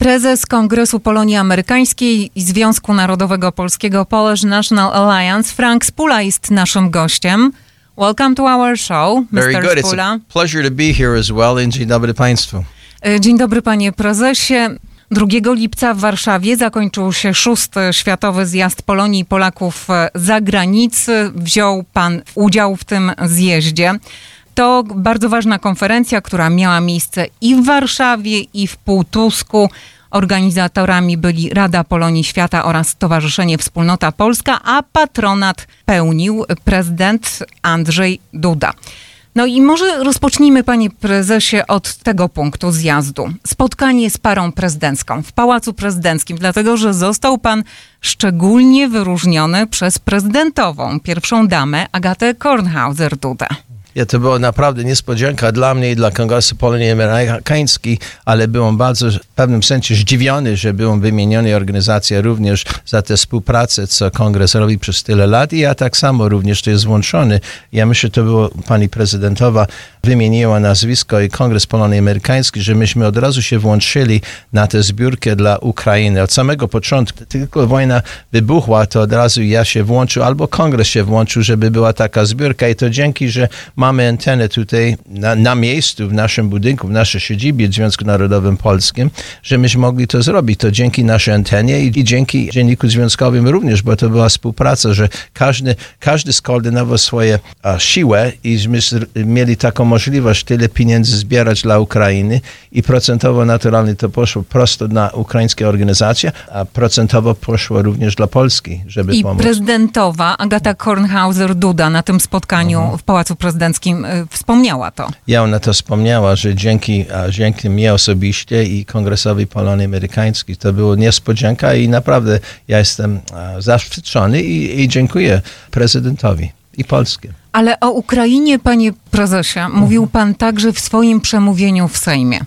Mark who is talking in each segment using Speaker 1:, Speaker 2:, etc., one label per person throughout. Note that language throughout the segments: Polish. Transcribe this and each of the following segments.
Speaker 1: Prezes Kongresu Polonii Amerykańskiej i Związku Narodowego Polskiego Polish National Alliance Frank Spula jest naszym gościem. Welcome to our show,
Speaker 2: Very
Speaker 1: Mr.
Speaker 2: good. It's
Speaker 1: Spula.
Speaker 2: a pleasure to be here as well. Dzień dobry Państwu.
Speaker 1: E, Dzień dobry panie prezesie. 2 lipca w Warszawie zakończył się szósty Światowy Zjazd Polonii i Polaków e, za granicy. Wziął pan udział w tym zjeździe. To bardzo ważna konferencja, która miała miejsce i w Warszawie, i w Półtusku. Organizatorami byli Rada Polonii Świata oraz Stowarzyszenie Wspólnota Polska, a patronat pełnił prezydent Andrzej Duda. No i może rozpocznijmy, panie prezesie, od tego punktu zjazdu. Spotkanie z parą prezydencką w Pałacu Prezydenckim, dlatego że został pan szczególnie wyróżniony przez prezydentową, pierwszą damę Agatę Kornhauser-Dudę.
Speaker 2: Ja, to była naprawdę niespodzianka dla mnie i dla Kongresu Polonii Amerykańskiej, ale byłem bardzo w pewnym sensie zdziwiony, że byłem wymieniony organizacja również za tę współpracę, co Kongres robi przez tyle lat i ja tak samo również to jest włączony. Ja myślę, że to było pani prezydentowa wymieniła nazwisko i Kongres Polonii Amerykańskiej, że myśmy od razu się włączyli na tę zbiórkę dla Ukrainy. Od samego początku, tylko wojna wybuchła, to od razu ja się włączył, albo Kongres się włączył, żeby była taka zbiórka i to dzięki, że mamy antenę tutaj na, na miejscu, w naszym budynku, w naszej siedzibie w Związku Narodowym Polskim, że myśmy mogli to zrobić. To dzięki naszej antenie i, i dzięki Dzienniku Związkowym również, bo to była współpraca, że każdy, każdy skoordynował swoje a, siłę i myśmy mieli taką możliwość tyle pieniędzy zbierać dla Ukrainy i procentowo naturalnie to poszło prosto na ukraińskie organizacje, a procentowo poszło również dla Polski, żeby
Speaker 1: I
Speaker 2: pomóc.
Speaker 1: prezydentowa Agata Kornhauser-Duda na tym spotkaniu w Pałacu Prezydenckim y, wspomniała to.
Speaker 2: Ja ona to wspomniała, że dzięki, dzięki mnie osobiście i Kongresowi Polonii Amerykańskiej to było niespodzianka i naprawdę ja jestem zaszczycony i, i dziękuję prezydentowi i Polskie.
Speaker 1: Ale o Ukrainie, panie prezesie, mówił pan także w swoim przemówieniu w Sejmie.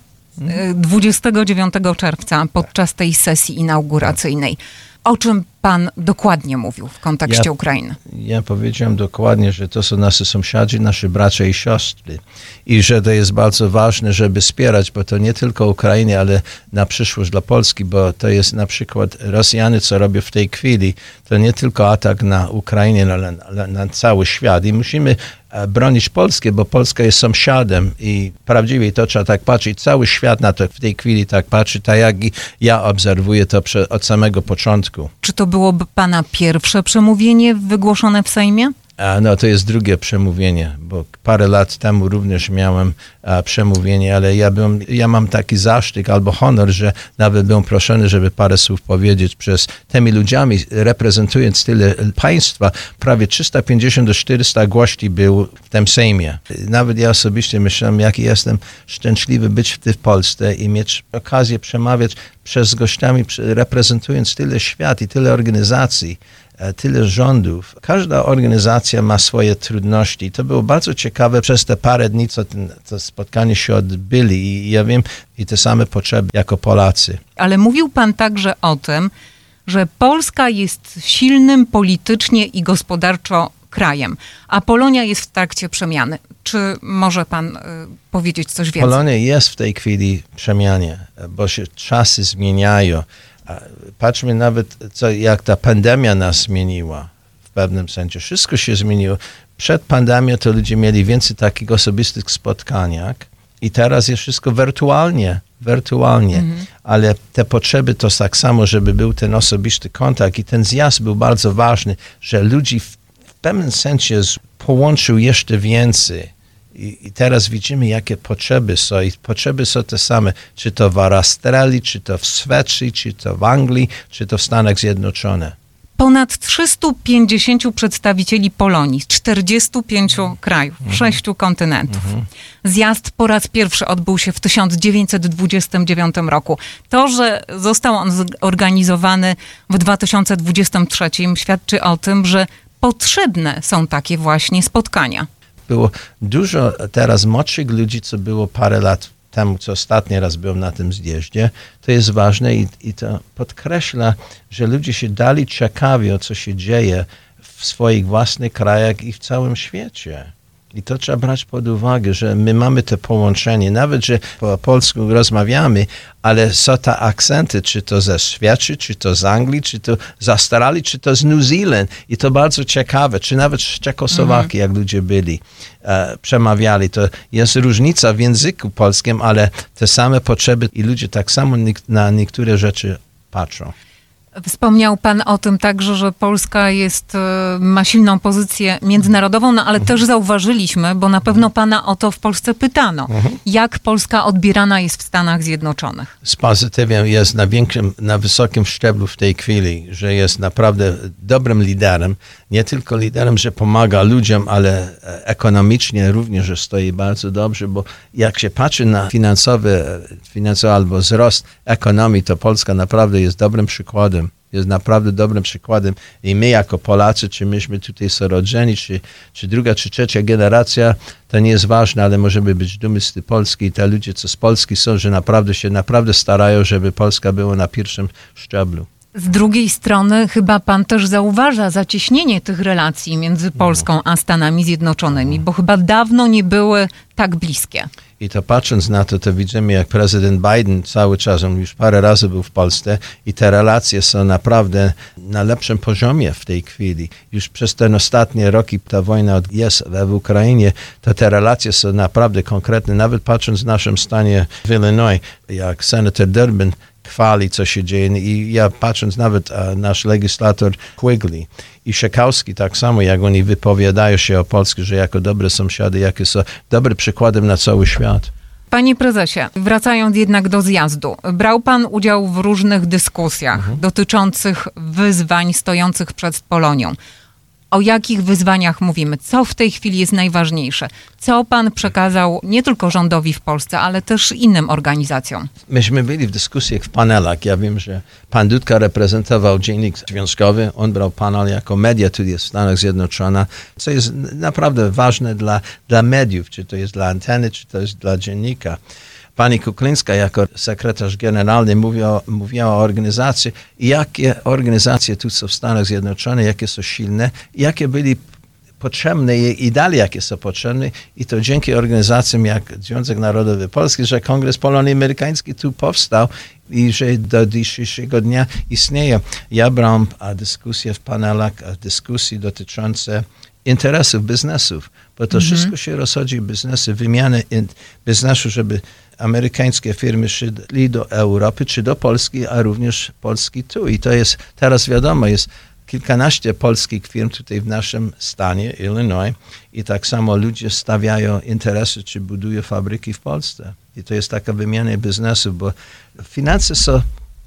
Speaker 1: y, 29 czerwca podczas tej sesji inauguracyjnej. O czym pan dokładnie mówił w kontekście
Speaker 2: Ja-
Speaker 1: Ukrainy?
Speaker 2: Ja powiedziałem dokładnie, że to są nasi sąsiadzi, nasi bracia i siostry i że to jest bardzo ważne, żeby wspierać, bo to nie tylko Ukrainę, ale na przyszłość dla Polski, bo to jest na przykład Rosjanie, co robią w tej chwili, to nie tylko atak na Ukrainę, ale ale na cały świat i musimy e, bronić Polskę, bo Polska jest sąsiadem i prawdziwie to trzeba tak patrzeć. Cały świat na to w tej chwili tak patrzy, tak jak i ja obserwuję to od samego początku.
Speaker 1: Czy to byłoby pana pierwsze przemówienie wygłoszone w Sejmie?
Speaker 2: A, no to jest drugie przemówienie, bo parę lat temu również miałem a, przemówienie, ale ja, byłem, ja mam taki zaszczyt albo honor, że nawet byłem proszony, żeby parę słów powiedzieć przez tymi ludźmi, reprezentując tyle państwa, prawie 350 do 400 gości był w tym Sejmie. Nawet ja osobiście myślałem, jaki jestem szczęśliwy być w tej Polsce i mieć okazję przemawiać przez gościami, reprezentując tyle świat i tyle organizacji tyle rządów. Każda organizacja ma swoje trudności. To było bardzo ciekawe przez te parę dni, co ten, to spotkanie się odbyli i ja wiem, i te same potrzeby jako Polacy.
Speaker 1: Ale mówił pan także o tym, że Polska jest silnym politycznie i gospodarczo krajem, a Polonia jest w trakcie przemiany. Czy może pan y, powiedzieć coś więcej?
Speaker 2: Polonia jest w tej chwili w przemianie, bo się czasy zmieniają. Patrzmy nawet, co, jak ta pandemia nas zmieniła w pewnym sensie. Wszystko się zmieniło. Przed pandemią to ludzie mieli więcej takich osobistych spotkaniach i teraz jest wszystko wirtualnie, wirtualnie. Ale te potrzeby to tak samo, żeby był ten osobisty kontakt i ten zjazd był bardzo ważny, że ludzi w, w pewnym sensie połączył jeszcze więcej. I, I teraz widzimy, jakie potrzeby są. I potrzeby są te same, czy to w Australii, czy to w Szwecji, czy to w Anglii, czy to w Stanach Zjednoczonych.
Speaker 1: Ponad 350 przedstawicieli Polonii z 45 krajów, sześciu kontynentów. Zjazd po raz pierwszy odbył się w 1929 roku. To, że został on zorganizowany w 2023 świadczy o tym, że potrzebne są takie właśnie spotkania.
Speaker 2: Było dużo teraz młodszych ludzi, co było parę lat temu, co ostatni raz byłem na tym zjeździe. To jest ważne i, i to podkreśla, że ludzie się dali ciekawi o co się dzieje w swoich własnych krajach i w całym świecie. I to trzeba brać pod uwagę, że my mamy to połączenie, nawet że po polsku rozmawiamy, ale są te akcenty, czy to ze Szwecji, czy to z Anglii, czy to z Australii, czy to z New Zealand. I to bardzo ciekawe, czy nawet z Czechosłowakii, jak ludzie byli, e, przemawiali. To jest różnica w języku polskim, ale te same potrzeby i ludzie tak samo na niektóre rzeczy patrzą.
Speaker 1: Wspomniał Pan o tym także, że Polska jest, e, ma silną pozycję międzynarodową, no ale też zauważyliśmy, bo na pewno Pana o to w Polsce pytano, jak Polska odbierana jest w Stanach Zjednoczonych.
Speaker 2: Z pozytywem jest na większym, na wysokim szczeblu w tej chwili, że jest naprawdę dobrym liderem. Nie tylko liderem, że pomaga ludziom, ale e, ekonomicznie również że stoi bardzo dobrze, bo jak się patrzy na finansowy, finansowy albo wzrost ekonomii, to Polska naprawdę jest dobrym przykładem jest naprawdę dobrym przykładem. I my jako Polacy, czy myśmy tutaj są rodzeni, czy, czy druga, czy trzecia generacja, to nie jest ważne, ale możemy być dumni z tej Polski i te ludzie, co z Polski są, że naprawdę się naprawdę starają, żeby Polska była na pierwszym szczeblu.
Speaker 1: Z drugiej strony chyba pan też zauważa zacieśnienie tych relacji między Polską a Stanami Zjednoczonymi, bo chyba dawno nie były tak bliskie.
Speaker 2: I to patrząc na to, to widzimy, jak prezydent Biden cały czas, on już parę razy był w Polsce i te relacje są naprawdę na lepszym poziomie w tej chwili. Już przez ten ostatnie roki ta wojna jest w Ukrainie, to te relacje są naprawdę konkretne. Nawet patrząc w naszym stanie w Illinois, jak senator Durbin chwali, co się dzieje. I ja patrząc nawet nasz legislator Quigley i Szekowski tak samo, jak oni wypowiadają się o Polsce, że jako dobre sąsiady, jakie są dobrym przykładem na cały świat.
Speaker 1: Panie prezesie, wracając jednak do zjazdu, brał pan udział w różnych dyskusjach mhm. dotyczących wyzwań stojących przed Polonią o jakich wyzwaniach mówimy, co w tej chwili jest najważniejsze, co pan przekazał nie tylko rządowi w Polsce, ale też innym organizacjom.
Speaker 2: Myśmy byli w dyskusjach w panelach. Ja wiem, że pan Dudka reprezentował dziennik związkowy, on brał panel jako media tu jest w Stanach Zjednoczonych, co jest naprawdę ważne dla, dla mediów, czy to jest dla anteny, czy to jest dla dziennika. Pani Kuklińska jako sekretarz generalny mówiła, mówiła o organizacji, jakie organizacje tu są w Stanach Zjednoczonych, jakie są silne, jakie byli potrzebne i dalej jakie są potrzebne i to dzięki organizacjom jak Związek Narodowy Polski, że Kongres Polonii Amerykański tu powstał i że do dzisiejszego dnia istnieje. Ja brałem dyskusje w panelach, dyskusji dotyczące interesów biznesów, bo to mm -hmm. wszystko się rozchodzi biznesy, wymiany biznesu, żeby amerykańskie firmy szli do Europy czy do Polski, a również Polski tu. I to jest, teraz wiadomo, jest kilkanaście polskich firm tutaj w naszym stanie, Illinois, i tak samo ludzie stawiają interesy, czy budują fabryki w Polsce. I to jest taka wymiana biznesu, bo finanse są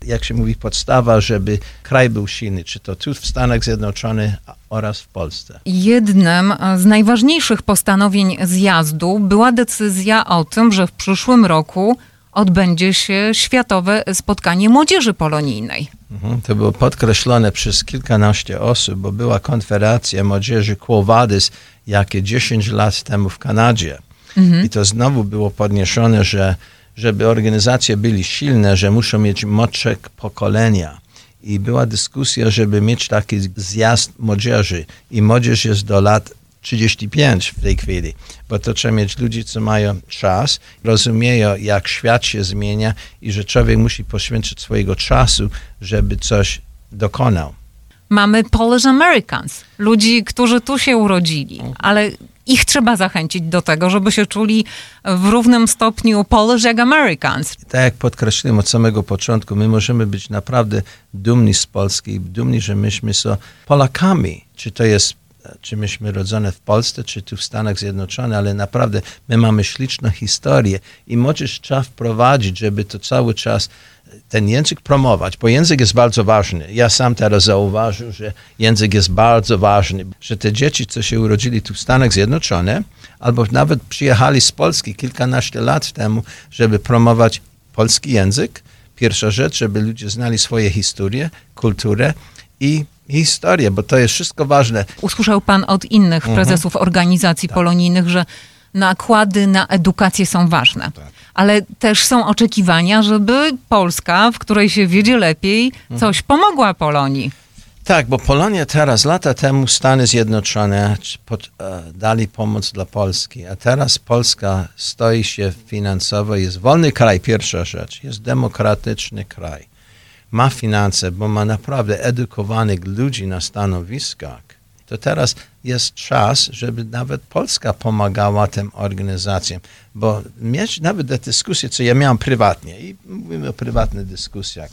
Speaker 2: jak się mówi, podstawa, żeby kraj był silny, czy to tu w Stanach Zjednoczonych oraz w Polsce.
Speaker 1: Jednym z najważniejszych postanowień zjazdu była decyzja o tym, że w przyszłym roku odbędzie się Światowe Spotkanie Młodzieży Polonijnej.
Speaker 2: Mhm, to było podkreślone przez kilkanaście osób, bo była konferencja młodzieży Quo Vadis, jakie 10 lat temu w Kanadzie. Mhm. I to znowu było podniesione, że żeby organizacje były silne, że muszą mieć młodsze pokolenia. I była dyskusja, żeby mieć taki zjazd młodzieży. I młodzież jest do lat 35 w tej chwili, bo to trzeba mieć ludzi, co mają czas, rozumieją, jak świat się zmienia i że człowiek musi poświęcić swojego czasu, żeby coś dokonał.
Speaker 1: Mamy Polish Americans, ludzi, którzy tu się urodzili, ale ich trzeba zachęcić do tego, żeby się czuli w równym stopniu Polish jak Americans.
Speaker 2: Tak jak podkreśliłem od samego początku, my możemy być naprawdę dumni z Polski, dumni, że myśmy są Polakami. Czy to jest czy myśmy rodzone w Polsce, czy tu w Stanach Zjednoczonych, ale naprawdę my mamy śliczną historię i możesz trzeba wprowadzić, żeby to cały czas ten język promować, bo język jest bardzo ważny. Ja sam teraz zauważył, że język jest bardzo ważny, że te dzieci, co się urodzili tu w Stanach Zjednoczonych, albo nawet przyjechali z Polski kilkanaście lat temu, żeby promować polski język, pierwsza rzecz, żeby ludzie znali swoje historie, kulturę i historię, bo to jest wszystko ważne.
Speaker 1: Usłyszał pan od innych mhm. prezesów organizacji tak. polonijnych, że nakłady na edukację są ważne. Tak. Ale też są oczekiwania, żeby Polska, w której się wiedzie lepiej, mhm. coś pomogła Polonii.
Speaker 2: Tak, bo Polonia teraz, lata temu Stany Zjednoczone pod, e, dali pomoc dla Polski, a teraz Polska stoi się finansowo, jest wolny kraj, pierwsza rzecz, jest demokratyczny kraj. Ma finanse, bo ma naprawdę edukowanych ludzi na stanowiskach. To teraz jest czas, żeby nawet Polska pomagała tym organizacjom, bo mieć nawet te dyskusje, co ja miałem prywatnie, i mówimy o prywatnych dyskusjach,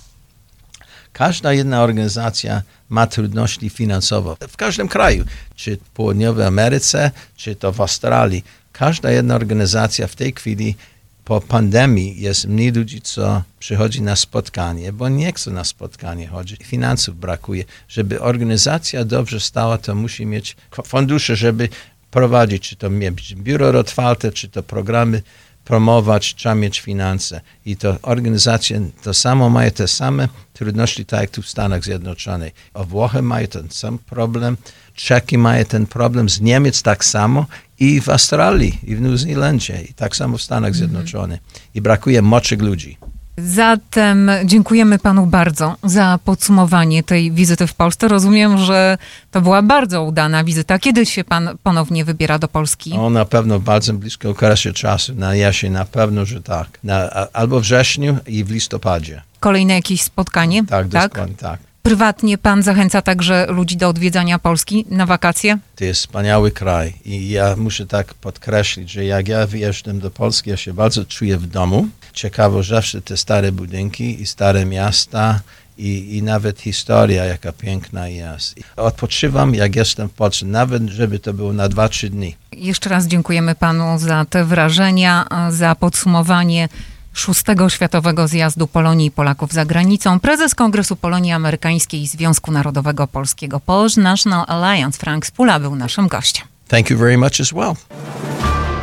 Speaker 2: Każda jedna organizacja ma trudności finansowe w każdym kraju, czy w Południowej Ameryce, czy to w Australii. Każda jedna organizacja w tej chwili po pandemii jest mniej ludzi, co przychodzi na spotkanie, bo nie chce na spotkanie chodzić. Finansów brakuje. Żeby organizacja dobrze stała, to musi mieć fundusze, żeby prowadzić, czy to mieć biuro otwarte, czy to programy promować, trzeba mieć finanse. I to organizacje to samo mają te same trudności, tak jak tu w Stanach Zjednoczonych. O Włochy mają ten sam problem, Czeki mają ten problem, z Niemiec tak samo i w Australii, i w Nowej Zelandzie, i tak samo w Stanach mhm. Zjednoczonych. I brakuje młodszych ludzi.
Speaker 1: Zatem dziękujemy panu bardzo za podsumowanie tej wizyty w Polsce. Rozumiem, że to była bardzo udana wizyta. Kiedy się pan ponownie wybiera do Polski?
Speaker 2: O, na pewno w bardzo bliskim okresie czasu. Na jesień na pewno, że tak. Na, albo w wrześniu i w listopadzie.
Speaker 1: Kolejne jakieś spotkanie?
Speaker 2: Tak, tak? dokładnie tak.
Speaker 1: Prywatnie pan zachęca także ludzi do odwiedzania Polski na wakacje?
Speaker 2: To jest wspaniały kraj i ja muszę tak podkreślić, że jak ja wyjeżdżam do Polski, ja się bardzo czuję w domu. Ciekawo zawsze te stare budynki i stare miasta i, i nawet historia, jaka piękna jest. Odpoczywam, jak jestem w Polsce, nawet żeby to było na 2-3 dni.
Speaker 1: Jeszcze raz dziękujemy panu za te wrażenia, za podsumowanie szóstego Światowego Zjazdu Polonii i Polaków za granicą, prezes Kongresu Polonii Amerykańskiej i Związku Narodowego Polskiego Polish National Alliance Frank Spula był naszym gościem.
Speaker 2: Thank you very much as well.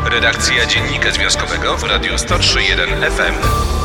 Speaker 3: Redakcja Dziennika Związkowego w Radiu 103.1 FM.